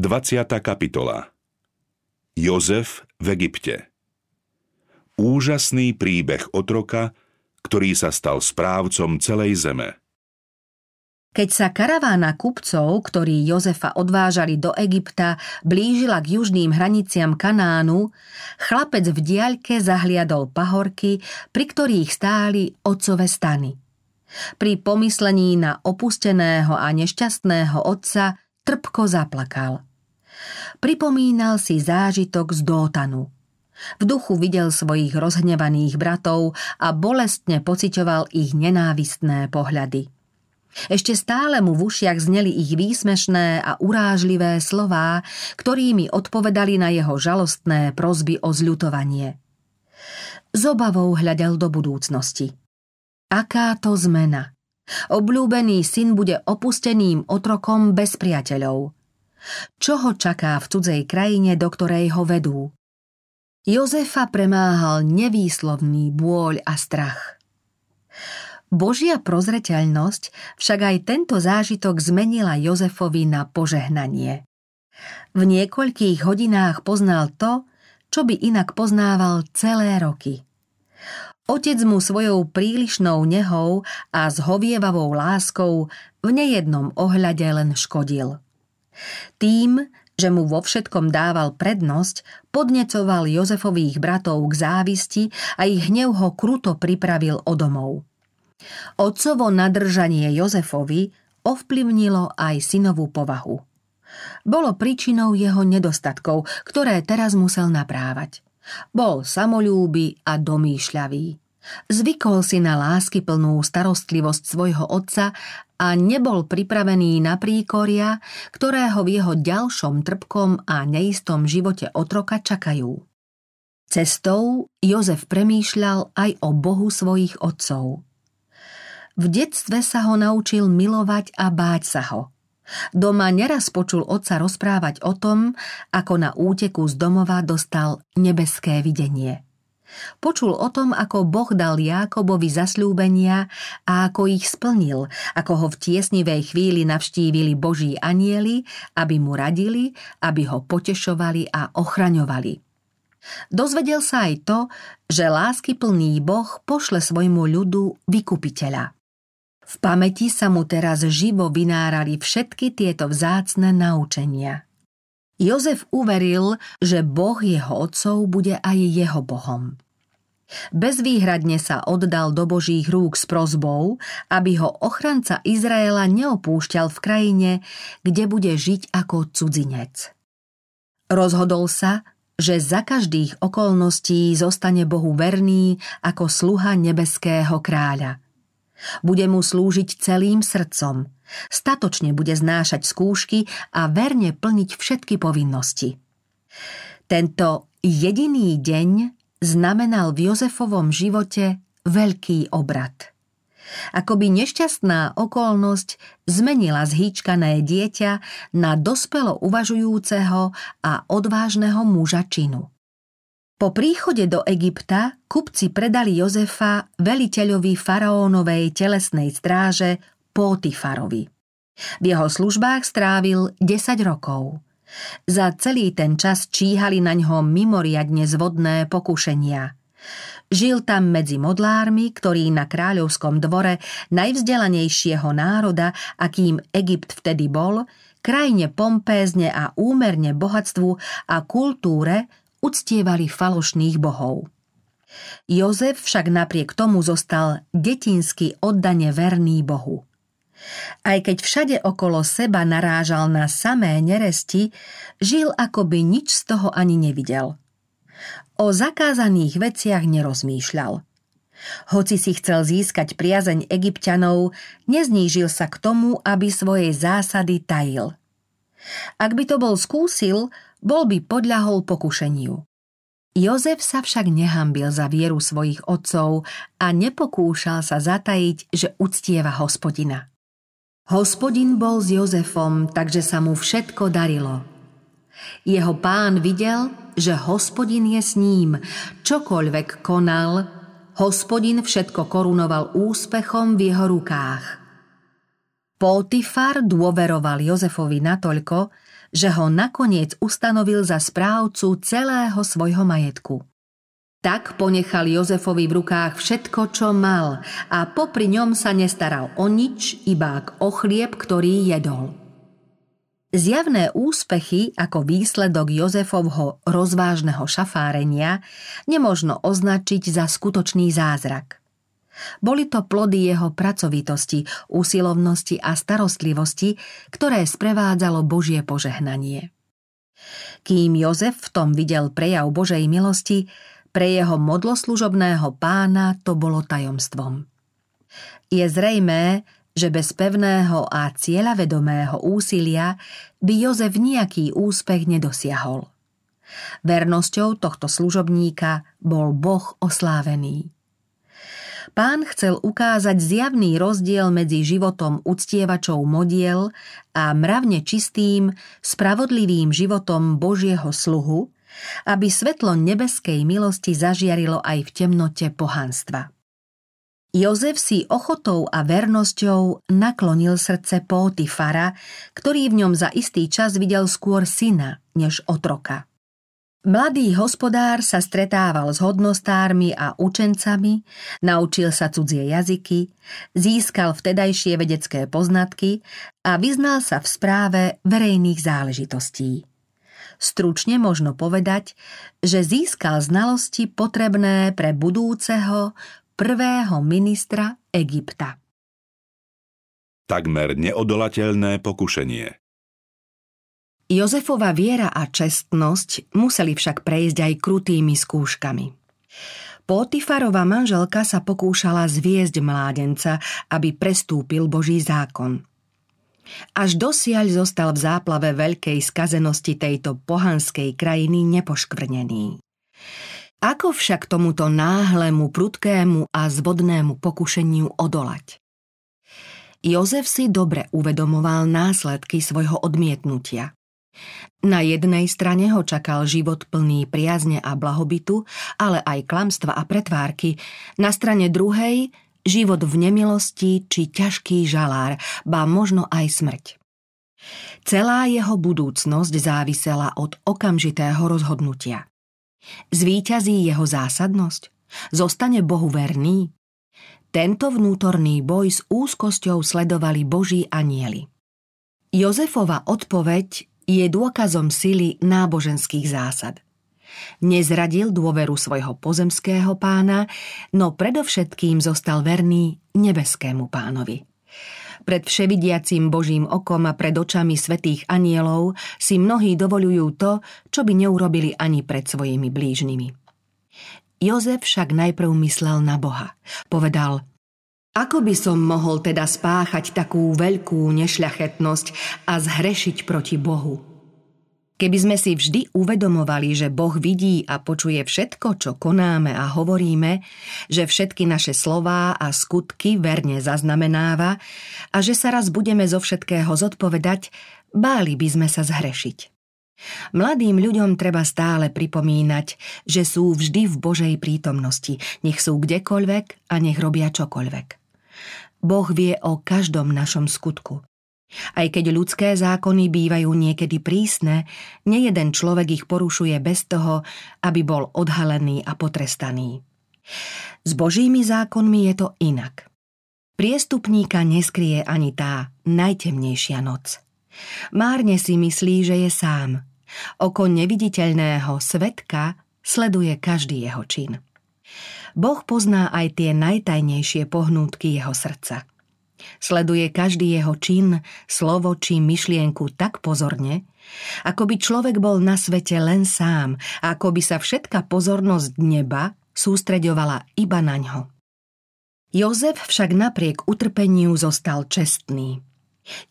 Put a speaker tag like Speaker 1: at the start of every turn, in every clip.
Speaker 1: 20. kapitola Jozef v Egypte Úžasný príbeh otroka, ktorý sa stal správcom celej zeme.
Speaker 2: Keď sa karavána kupcov, ktorí Jozefa odvážali do Egypta, blížila k južným hraniciam Kanánu, chlapec v diaľke zahliadol pahorky, pri ktorých stáli otcové stany. Pri pomyslení na opusteného a nešťastného otca trpko zaplakal. Pripomínal si zážitok z Dótanu. V duchu videl svojich rozhnevaných bratov a bolestne pociťoval ich nenávistné pohľady. Ešte stále mu v ušiach zneli ich výsmešné a urážlivé slová, ktorými odpovedali na jeho žalostné prozby o zľutovanie. Z obavou hľadel do budúcnosti. Aká to zmena! Obľúbený syn bude opusteným otrokom bez priateľov. Čo ho čaká v cudzej krajine, do ktorej ho vedú? Jozefa premáhal nevýslovný bôľ a strach. Božia prozreteľnosť však aj tento zážitok zmenila Jozefovi na požehnanie. V niekoľkých hodinách poznal to, čo by inak poznával celé roky. Otec mu svojou prílišnou nehou a zhovievavou láskou v nejednom ohľade len škodil. Tým, že mu vo všetkom dával prednosť, podnecoval Jozefových bratov k závisti a ich hnev ho kruto pripravil o domov. Otcovo nadržanie Jozefovi ovplyvnilo aj synovú povahu. Bolo príčinou jeho nedostatkov, ktoré teraz musel naprávať. Bol samolúby a domýšľavý. Zvykol si na lásky plnú starostlivosť svojho otca a nebol pripravený na príkoria, ktoré ho v jeho ďalšom trpkom a neistom živote otroka čakajú. Cestou Jozef premýšľal aj o Bohu svojich otcov. V detstve sa ho naučil milovať a báť sa ho – Doma neraz počul otca rozprávať o tom, ako na úteku z domova dostal nebeské videnie. Počul o tom, ako Boh dal Jákobovi zasľúbenia a ako ich splnil, ako ho v tiesnivej chvíli navštívili Boží anieli, aby mu radili, aby ho potešovali a ochraňovali. Dozvedel sa aj to, že láskyplný Boh pošle svojmu ľudu vykupiteľa – v pamäti sa mu teraz živo vynárali všetky tieto vzácne naučenia. Jozef uveril, že Boh jeho otcov bude aj jeho Bohom. Bezvýhradne sa oddal do Božích rúk s prozbou, aby ho ochranca Izraela neopúšťal v krajine, kde bude žiť ako cudzinec. Rozhodol sa, že za každých okolností zostane Bohu verný ako sluha nebeského kráľa – bude mu slúžiť celým srdcom. Statočne bude znášať skúšky a verne plniť všetky povinnosti. Tento jediný deň znamenal v Jozefovom živote veľký obrad. Akoby nešťastná okolnosť zmenila zhýčkané dieťa na dospelo uvažujúceho a odvážneho muža činu. Po príchode do Egypta kupci predali Jozefa veliteľovi faraónovej telesnej stráže Pótifarovi. V jeho službách strávil 10 rokov. Za celý ten čas číhali na ňo mimoriadne zvodné pokušenia. Žil tam medzi modlármi, ktorí na kráľovskom dvore najvzdelanejšieho národa, akým Egypt vtedy bol, krajine pompézne a úmerne bohatstvu a kultúre uctievali falošných bohov. Jozef však napriek tomu zostal detinsky oddane verný Bohu. Aj keď všade okolo seba narážal na samé neresti, žil ako by nič z toho ani nevidel. O zakázaných veciach nerozmýšľal. Hoci si chcel získať priazeň egyptianov, neznížil sa k tomu, aby svoje zásady tajil. Ak by to bol skúsil, bol by podľahol pokušeniu. Jozef sa však nehambil za vieru svojich otcov a nepokúšal sa zatajiť, že uctieva hospodina. Hospodin bol s Jozefom, takže sa mu všetko darilo. Jeho pán videl, že hospodin je s ním, čokoľvek konal, hospodin všetko korunoval úspechom v jeho rukách. Potifar dôveroval Jozefovi natoľko, že ho nakoniec ustanovil za správcu celého svojho majetku. Tak ponechal Jozefovi v rukách všetko, čo mal a popri ňom sa nestaral o nič, iba o chlieb, ktorý jedol. Zjavné úspechy ako výsledok Jozefovho rozvážneho šafárenia nemožno označiť za skutočný zázrak. Boli to plody jeho pracovitosti, úsilovnosti a starostlivosti, ktoré sprevádzalo Božie požehnanie. Kým Jozef v tom videl prejav Božej milosti, pre jeho modloslužobného pána to bolo tajomstvom. Je zrejmé, že bez pevného a cieľavedomého úsilia by Jozef nejaký úspech nedosiahol. Vernosťou tohto služobníka bol Boh oslávený. Pán chcel ukázať zjavný rozdiel medzi životom uctievačov modiel a mravne čistým, spravodlivým životom Božieho sluhu, aby svetlo nebeskej milosti zažiarilo aj v temnote pohanstva. Jozef si ochotou a vernosťou naklonil srdce Pótifara, ktorý v ňom za istý čas videl skôr syna než otroka. Mladý hospodár sa stretával s hodnostármi a učencami, naučil sa cudzie jazyky, získal vtedajšie vedecké poznatky a vyznal sa v správe verejných záležitostí. Stručne možno povedať, že získal znalosti potrebné pre budúceho prvého ministra Egypta.
Speaker 1: Takmer neodolateľné pokušenie
Speaker 2: Jozefova viera a čestnosť museli však prejsť aj krutými skúškami. Potifarová manželka sa pokúšala zviesť mládenca, aby prestúpil Boží zákon – až dosiaľ zostal v záplave veľkej skazenosti tejto pohanskej krajiny nepoškvrnený. Ako však tomuto náhlemu, prudkému a zvodnému pokušeniu odolať? Jozef si dobre uvedomoval následky svojho odmietnutia. Na jednej strane ho čakal život plný priazne a blahobytu, ale aj klamstva a pretvárky. Na strane druhej život v nemilosti či ťažký žalár, ba možno aj smrť. Celá jeho budúcnosť závisela od okamžitého rozhodnutia. Zvíťazí jeho zásadnosť? Zostane Bohu verný? Tento vnútorný boj s úzkosťou sledovali Boží anieli. Jozefova odpoveď je dôkazom sily náboženských zásad – Nezradil dôveru svojho pozemského pána, no predovšetkým zostal verný nebeskému pánovi. Pred vševidiacím Božím okom a pred očami svetých anielov si mnohí dovolujú to, čo by neurobili ani pred svojimi blížnymi. Jozef však najprv myslel na Boha. Povedal, ako by som mohol teda spáchať takú veľkú nešľachetnosť a zhrešiť proti Bohu? Keby sme si vždy uvedomovali, že Boh vidí a počuje všetko, čo konáme a hovoríme, že všetky naše slová a skutky verne zaznamenáva a že sa raz budeme zo všetkého zodpovedať, báli by sme sa zhrešiť. Mladým ľuďom treba stále pripomínať, že sú vždy v Božej prítomnosti, nech sú kdekoľvek a nech robia čokoľvek. Boh vie o každom našom skutku. Aj keď ľudské zákony bývajú niekedy prísne, nejeden človek ich porušuje bez toho, aby bol odhalený a potrestaný. S Božími zákonmi je to inak. Priestupníka neskrie ani tá najtemnejšia noc. Márne si myslí, že je sám. Oko neviditeľného svetka sleduje každý jeho čin. Boh pozná aj tie najtajnejšie pohnútky jeho srdca. Sleduje každý jeho čin, slovo či myšlienku tak pozorne, ako by človek bol na svete len sám a ako by sa všetka pozornosť neba sústreďovala iba na ňo. Jozef však napriek utrpeniu zostal čestný.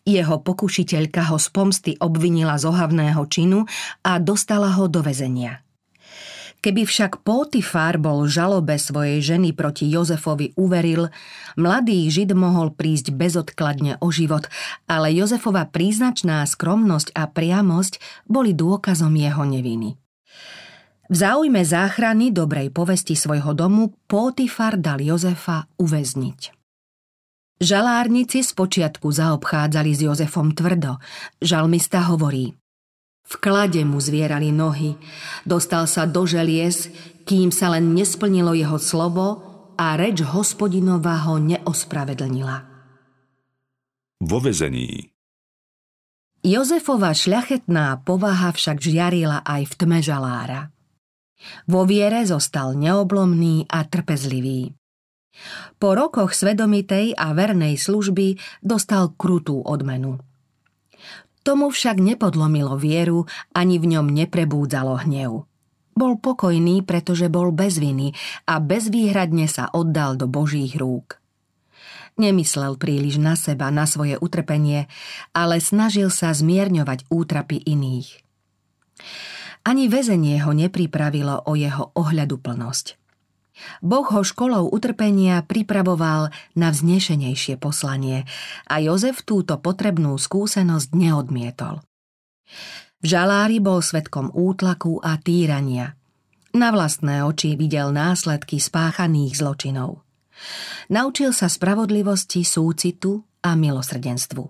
Speaker 2: Jeho pokušiteľka ho z pomsty obvinila z ohavného činu a dostala ho do väzenia. Keby však Potifar bol žalobe svojej ženy proti Jozefovi uveril, mladý Žid mohol prísť bezodkladne o život, ale Jozefova príznačná skromnosť a priamosť boli dôkazom jeho neviny. V záujme záchrany dobrej povesti svojho domu Potifar dal Jozefa uväzniť. Žalárnici spočiatku zaobchádzali s Jozefom tvrdo. Žalmista hovorí – V klade mu zvierali nohy, dostal sa do želiez, kým sa len nesplnilo jeho slovo a reč hospodinova ho neospravedlnila.
Speaker 1: Vo vezení
Speaker 2: Jozefova šľachetná povaha však žiarila aj v tme žalára. Vo viere zostal neoblomný a trpezlivý. Po rokoch svedomitej a vernej služby dostal krutú odmenu. Tomu však nepodlomilo vieru, ani v ňom neprebúdzalo hnev. Bol pokojný, pretože bol bez viny a bezvýhradne sa oddal do Božích rúk. Nemyslel príliš na seba, na svoje utrpenie, ale snažil sa zmierňovať útrapy iných. Ani väzenie ho nepripravilo o jeho ohľadu plnosť. Boh ho školou utrpenia pripravoval na vznešenejšie poslanie a Jozef túto potrebnú skúsenosť neodmietol. V žalári bol svetkom útlaku a týrania. Na vlastné oči videl následky spáchaných zločinov. Naučil sa spravodlivosti, súcitu a milosrdenstvu.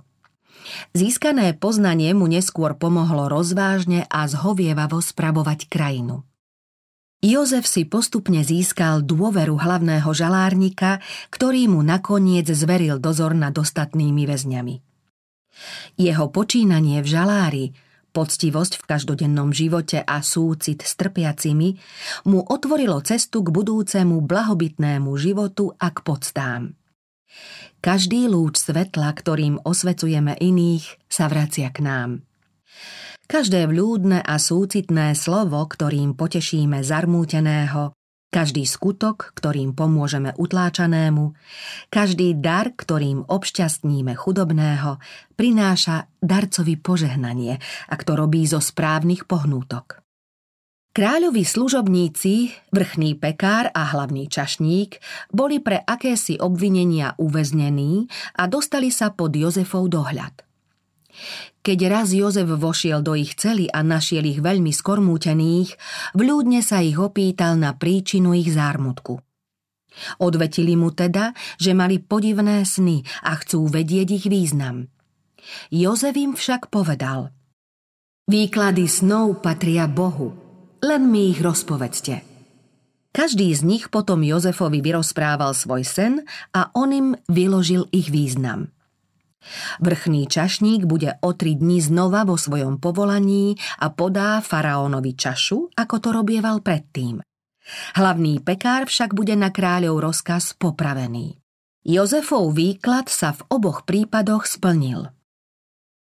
Speaker 2: Získané poznanie mu neskôr pomohlo rozvážne a zhovievavo spravovať krajinu. Jozef si postupne získal dôveru hlavného žalárnika, ktorý mu nakoniec zveril dozor nad ostatnými väzňami. Jeho počínanie v žalári, poctivosť v každodennom živote a súcit s trpiacimi mu otvorilo cestu k budúcemu blahobytnému životu a k podstám. Každý lúč svetla, ktorým osvecujeme iných, sa vracia k nám. Každé vľúdne a súcitné slovo, ktorým potešíme zarmúteného, každý skutok, ktorým pomôžeme utláčanému, každý dar, ktorým obšťastníme chudobného, prináša darcovi požehnanie, ak to robí zo správnych pohnútok. Kráľovi služobníci, vrchný pekár a hlavný čašník boli pre akési obvinenia uväznení a dostali sa pod Jozefov dohľad. Keď raz Jozef vošiel do ich cely a našiel ich veľmi skormútených, vľúdne sa ich opýtal na príčinu ich zármutku. Odvetili mu teda, že mali podivné sny a chcú vedieť ich význam. Jozef im však povedal Výklady snov patria Bohu – len mi ich rozpovedzte. Každý z nich potom Jozefovi vyrozprával svoj sen a on im vyložil ich význam. Vrchný čašník bude o tri dní znova vo svojom povolaní a podá faraónovi čašu, ako to robieval predtým. Hlavný pekár však bude na kráľov rozkaz popravený. Jozefov výklad sa v oboch prípadoch splnil –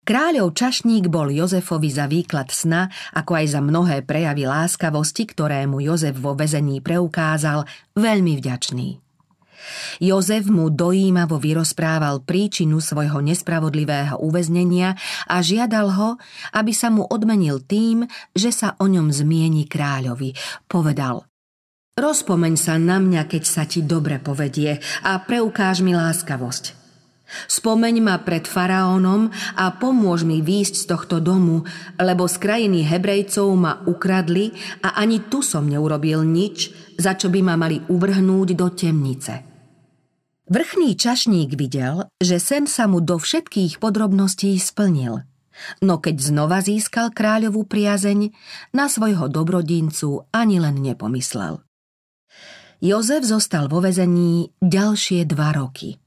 Speaker 2: Kráľov čašník bol Jozefovi za výklad sna, ako aj za mnohé prejavy láskavosti, ktoré mu Jozef vo vezení preukázal, veľmi vďačný. Jozef mu dojímavo vyrozprával príčinu svojho nespravodlivého uväznenia a žiadal ho, aby sa mu odmenil tým, že sa o ňom zmieni kráľovi. Povedal, rozpomeň sa na mňa, keď sa ti dobre povedie a preukáž mi láskavosť. Spomeň ma pred faraónom a pomôž mi výjsť z tohto domu, lebo z krajiny Hebrejcov ma ukradli a ani tu som neurobil nič, za čo by ma mali uvrhnúť do temnice. Vrchný čašník videl, že sen sa mu do všetkých podrobností splnil. No keď znova získal kráľovú priazeň, na svojho dobrodincu ani len nepomyslel. Jozef zostal vo vezení ďalšie dva roky.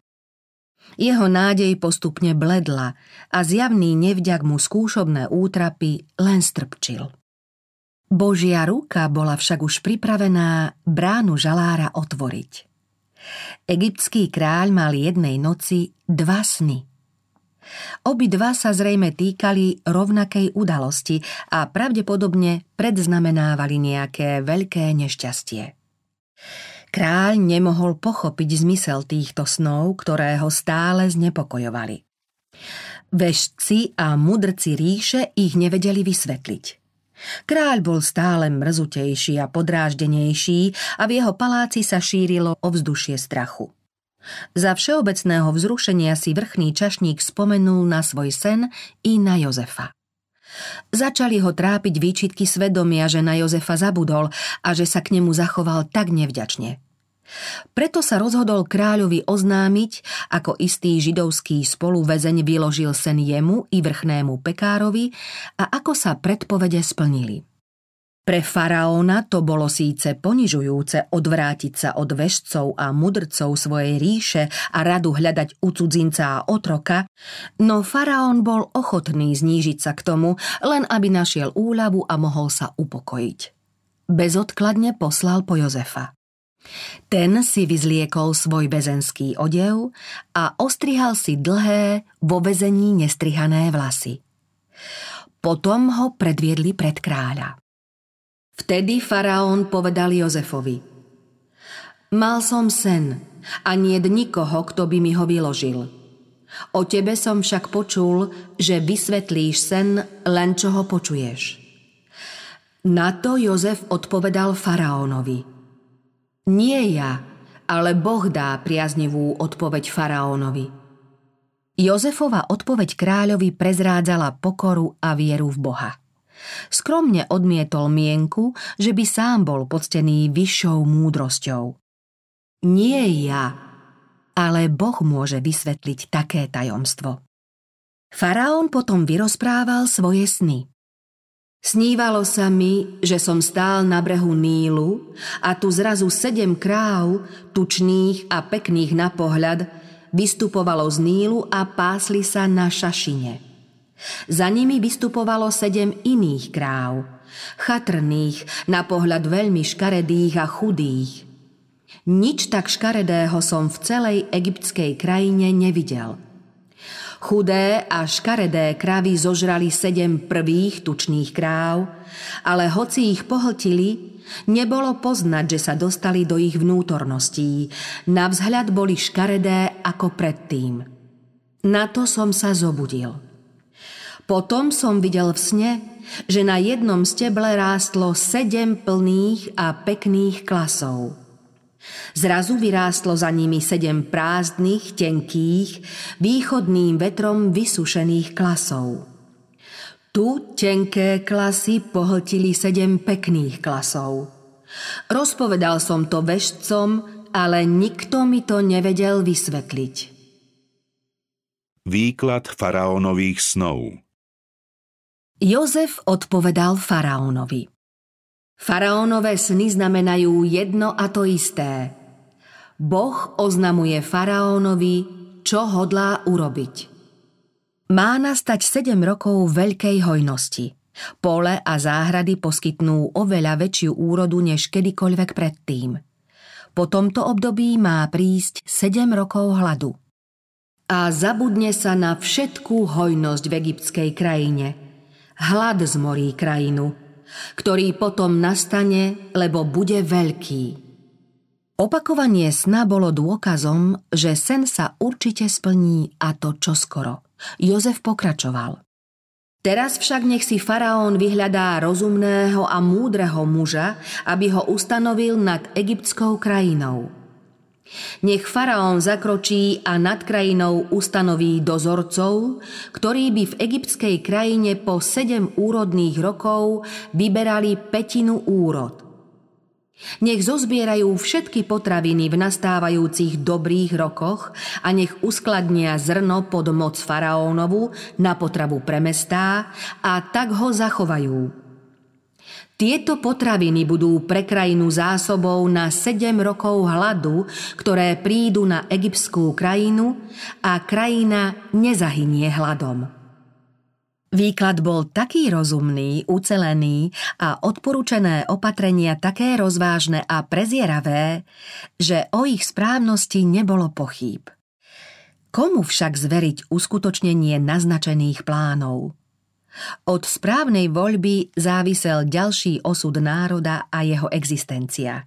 Speaker 2: Jeho nádej postupne bledla a zjavný nevďak mu skúšobné útrapy len strpčil. Božia ruka bola však už pripravená bránu žalára otvoriť. Egyptský kráľ mal jednej noci dva sny. Obidva sa zrejme týkali rovnakej udalosti a pravdepodobne predznamenávali nejaké veľké nešťastie. Kráľ nemohol pochopiť zmysel týchto snov, ktoré ho stále znepokojovali. Vešci a mudrci ríše ich nevedeli vysvetliť. Kráľ bol stále mrzutejší a podráždenejší a v jeho paláci sa šírilo ovzdušie strachu. Za všeobecného vzrušenia si vrchný čašník spomenul na svoj sen i na Jozefa. Začali ho trápiť výčitky svedomia, že na Jozefa zabudol a že sa k nemu zachoval tak nevďačne. Preto sa rozhodol kráľovi oznámiť, ako istý židovský spoluväzeň vyložil sen jemu i vrchnému pekárovi a ako sa predpovede splnili. Pre faraóna to bolo síce ponižujúce odvrátiť sa od vešcov a mudrcov svojej ríše a radu hľadať u cudzinca a otroka, no faraón bol ochotný znížiť sa k tomu, len aby našiel úľavu a mohol sa upokojiť. Bezodkladne poslal po Jozefa. Ten si vyzliekol svoj väzenský odev a ostrihal si dlhé, vo väzení nestrihané vlasy. Potom ho predviedli pred kráľa. Vtedy faraón povedal Jozefovi Mal som sen a nie nikoho, kto by mi ho vyložil. O tebe som však počul, že vysvetlíš sen len čo ho počuješ. Na to Jozef odpovedal faraónovi. Nie ja, ale Boh dá priaznivú odpoveď faraónovi. Jozefova odpoveď kráľovi prezrádzala pokoru a vieru v Boha. Skromne odmietol mienku, že by sám bol poctený vyššou múdrosťou. Nie ja, ale Boh môže vysvetliť také tajomstvo. Faraón potom vyrozprával svoje sny. Snívalo sa mi, že som stál na brehu Nílu a tu zrazu sedem kráv, tučných a pekných na pohľad, vystupovalo z Nílu a pásli sa na šašine. Za nimi vystupovalo sedem iných kráv, chatrných, na pohľad veľmi škaredých a chudých. Nič tak škaredého som v celej egyptskej krajine nevidel. Chudé a škaredé kravy zožrali sedem prvých tučných kráv, ale hoci ich pohltili, nebolo poznať, že sa dostali do ich vnútorností. Na vzhľad boli škaredé ako predtým. Na to som sa zobudil. Potom som videl v sne, že na jednom steble rástlo sedem plných a pekných klasov. Zrazu vyrástlo za nimi sedem prázdnych, tenkých, východným vetrom vysušených klasov. Tu tenké klasy pohltili sedem pekných klasov. Rozpovedal som to vešcom, ale nikto mi to nevedel vysvetliť.
Speaker 1: Výklad faraónových snov
Speaker 2: Jozef odpovedal faraónovi. Faraónové sny znamenajú jedno a to isté. Boh oznamuje faraónovi, čo hodlá urobiť. Má nastať 7 rokov veľkej hojnosti. Pole a záhrady poskytnú oveľa väčšiu úrodu než kedykoľvek predtým. Po tomto období má prísť 7 rokov hladu. A zabudne sa na všetkú hojnosť v egyptskej krajine – hlad zmorí krajinu, ktorý potom nastane, lebo bude veľký. Opakovanie sna bolo dôkazom, že sen sa určite splní a to čoskoro. Jozef pokračoval. Teraz však nech si faraón vyhľadá rozumného a múdreho muža, aby ho ustanovil nad egyptskou krajinou – nech faraón zakročí a nad krajinou ustanoví dozorcov, ktorí by v egyptskej krajine po sedem úrodných rokov vyberali petinu úrod. Nech zozbierajú všetky potraviny v nastávajúcich dobrých rokoch a nech uskladnia zrno pod moc faraónovu na potravu pre mestá a tak ho zachovajú. Tieto potraviny budú pre krajinu zásobou na 7 rokov hladu, ktoré prídu na egyptskú krajinu a krajina nezahynie hladom. Výklad bol taký rozumný, ucelený a odporúčené opatrenia také rozvážne a prezieravé, že o ich správnosti nebolo pochýb. Komu však zveriť uskutočnenie naznačených plánov? Od správnej voľby závisel ďalší osud národa a jeho existencia.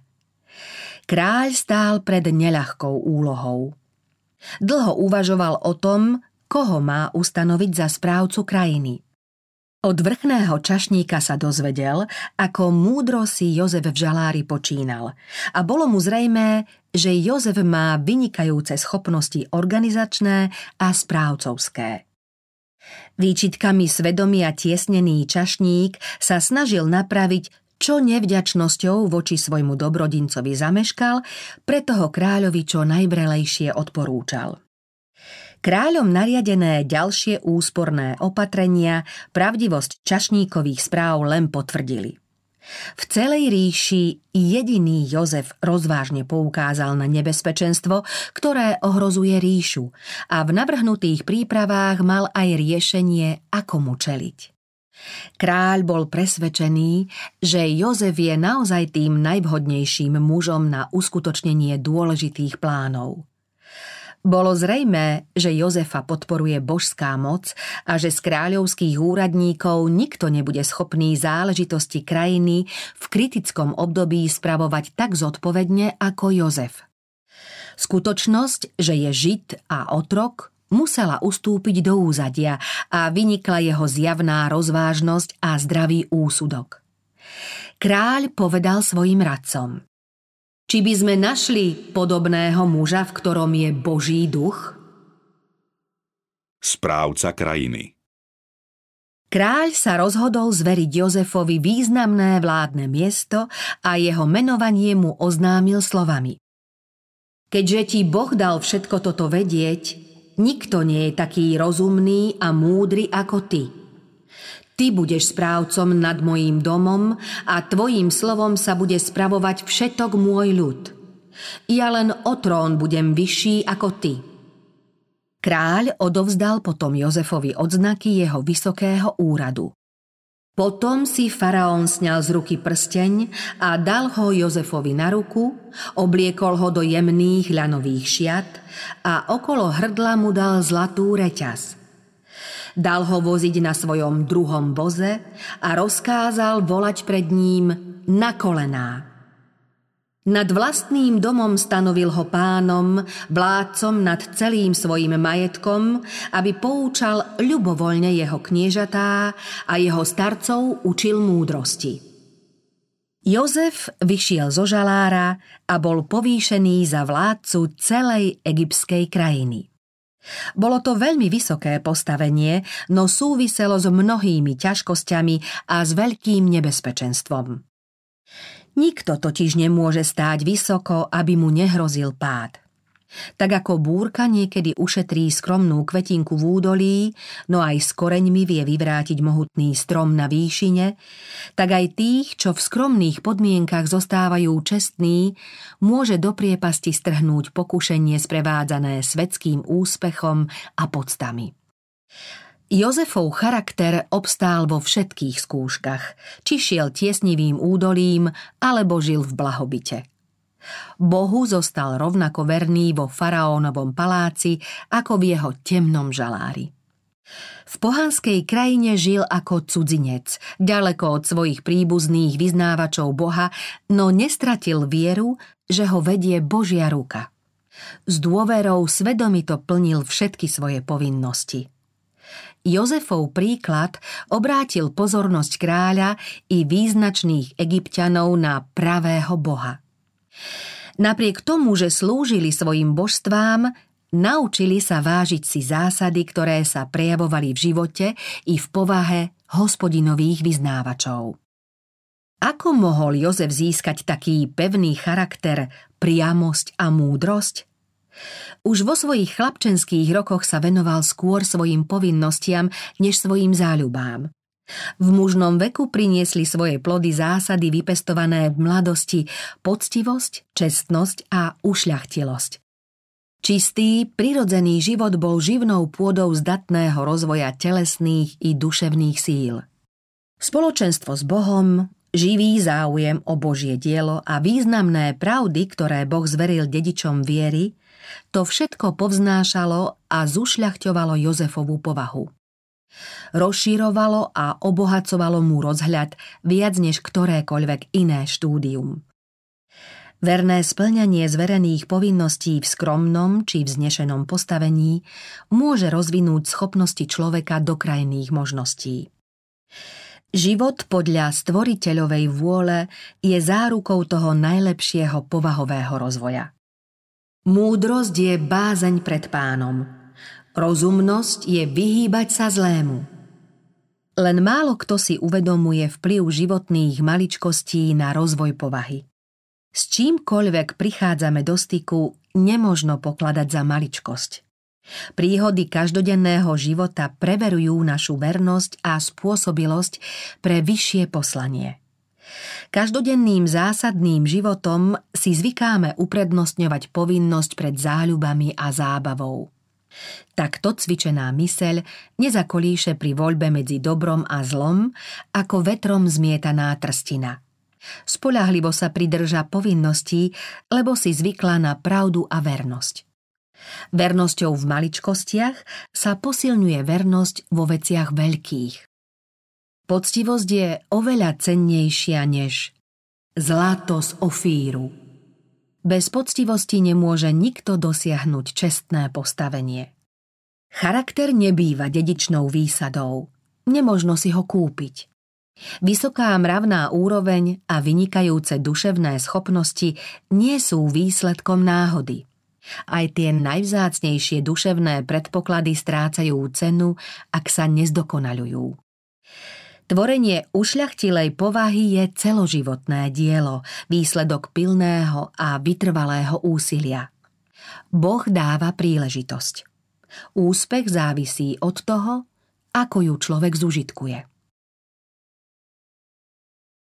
Speaker 2: Kráľ stál pred neľahkou úlohou. Dlho uvažoval o tom, koho má ustanoviť za správcu krajiny. Od vrchného čašníka sa dozvedel, ako múdro si Jozef v žalári počínal a bolo mu zrejmé, že Jozef má vynikajúce schopnosti organizačné a správcovské. Výčitkami svedomia tiesnený čašník sa snažil napraviť, čo nevďačnosťou voči svojmu dobrodincovi zameškal, preto ho kráľovi čo najvrelejšie odporúčal. Kráľom nariadené ďalšie úsporné opatrenia pravdivosť čašníkových správ len potvrdili. V celej ríši jediný Jozef rozvážne poukázal na nebezpečenstvo, ktoré ohrozuje ríšu a v navrhnutých prípravách mal aj riešenie, ako mu čeliť. Kráľ bol presvedčený, že Jozef je naozaj tým najvhodnejším mužom na uskutočnenie dôležitých plánov. Bolo zrejmé, že Jozefa podporuje božská moc a že z kráľovských úradníkov nikto nebude schopný záležitosti krajiny v kritickom období spravovať tak zodpovedne ako Jozef. Skutočnosť, že je žid a otrok, musela ustúpiť do úzadia a vynikla jeho zjavná rozvážnosť a zdravý úsudok. Kráľ povedal svojim radcom Či by sme našli podobného muža, v ktorom je Boží duch?
Speaker 1: Správca krajiny
Speaker 2: Kráľ sa rozhodol zveriť Jozefovi významné vládne miesto a jeho menovanie mu oznámil slovami. Keďže ti Boh dal všetko toto vedieť, Nikto nie je taký rozumný a múdry ako ty. Ty budeš správcom nad mojím domom a tvojim slovom sa bude spravovať všetok môj ľud. Ja len o trón budem vyšší ako ty. Kráľ odovzdal potom Jozefovi odznaky jeho vysokého úradu. Potom si faraón sňal z ruky prsteň a dal ho Jozefovi na ruku, obliekol ho do jemných ľanových šiat a okolo hrdla mu dal zlatú reťaz. Dal ho voziť na svojom druhom voze a rozkázal volať pred ním na kolená. Nad vlastným domom stanovil ho pánom, vládcom nad celým svojim majetkom, aby poučal ľubovoľne jeho kniežatá a jeho starcov učil múdrosti. Jozef vyšiel zo žalára a bol povýšený za vládcu celej egyptskej krajiny. Bolo to veľmi vysoké postavenie, no súviselo s mnohými ťažkosťami a s veľkým nebezpečenstvom. Nikto totiž nemôže stáť vysoko, aby mu nehrozil pád. Tak ako búrka niekedy ušetrí skromnú kvetinku v údolí, no aj s koreňmi vie vyvrátiť mohutný strom na výšine, tak aj tých, čo v skromných podmienkach zostávajú čestní, môže do priepasti strhnúť pokušenie sprevádzané svetským úspechom a podstami. Jozefov charakter obstál vo všetkých skúškach, či šiel tiesnivým údolím, alebo žil v blahobite. Bohu zostal rovnako verný vo faraónovom paláci ako v jeho temnom žalári. V pohanskej krajine žil ako cudzinec, ďaleko od svojich príbuzných vyznávačov Boha, no nestratil vieru, že ho vedie Božia ruka. S dôverou svedomito plnil všetky svoje povinnosti – Jozefov príklad obrátil pozornosť kráľa i význačných egyptianov na pravého boha. Napriek tomu, že slúžili svojim božstvám, naučili sa vážiť si zásady, ktoré sa prejavovali v živote i v povahe hospodinových vyznávačov. Ako mohol Jozef získať taký pevný charakter, priamosť a múdrosť? Už vo svojich chlapčenských rokoch sa venoval skôr svojim povinnostiam, než svojim záľubám. V mužnom veku priniesli svoje plody zásady vypestované v mladosti poctivosť, čestnosť a ušľachtilosť. Čistý, prirodzený život bol živnou pôdou zdatného rozvoja telesných i duševných síl. Spoločenstvo s Bohom, živý záujem o Božie dielo a významné pravdy, ktoré Boh zveril dedičom viery, to všetko povznášalo a zušľachťovalo Jozefovú povahu. Rozširovalo a obohacovalo mu rozhľad viac než ktorékoľvek iné štúdium. Verné splňanie zverených povinností v skromnom či vznešenom postavení môže rozvinúť schopnosti človeka do krajných možností. Život podľa stvoriteľovej vôle je zárukou toho najlepšieho povahového rozvoja. Múdrosť je bázeň pred pánom. Rozumnosť je vyhýbať sa zlému. Len málo kto si uvedomuje vplyv životných maličkostí na rozvoj povahy. S čímkoľvek prichádzame do styku, nemožno pokladať za maličkosť. Príhody každodenného života preverujú našu vernosť a spôsobilosť pre vyššie poslanie. Každodenným zásadným životom si zvykáme uprednostňovať povinnosť pred záľubami a zábavou. Takto cvičená myseľ nezakolíše pri voľbe medzi dobrom a zlom, ako vetrom zmietaná trstina. Spolahlivo sa pridrža povinností, lebo si zvykla na pravdu a vernosť. Vernosťou v maličkostiach sa posilňuje vernosť vo veciach veľkých. Poctivosť je oveľa cennejšia než zlato z ofíru. Bez poctivosti nemôže nikto dosiahnuť čestné postavenie. Charakter nebýva dedičnou výsadou. Nemožno si ho kúpiť. Vysoká mravná úroveň a vynikajúce duševné schopnosti nie sú výsledkom náhody. Aj tie najvzácnejšie duševné predpoklady strácajú cenu, ak sa nezdokonalujú. Tvorenie ušľachtilej povahy je celoživotné dielo, výsledok pilného a vytrvalého úsilia. Boh dáva príležitosť. Úspech závisí od toho, ako ju človek zužitkuje.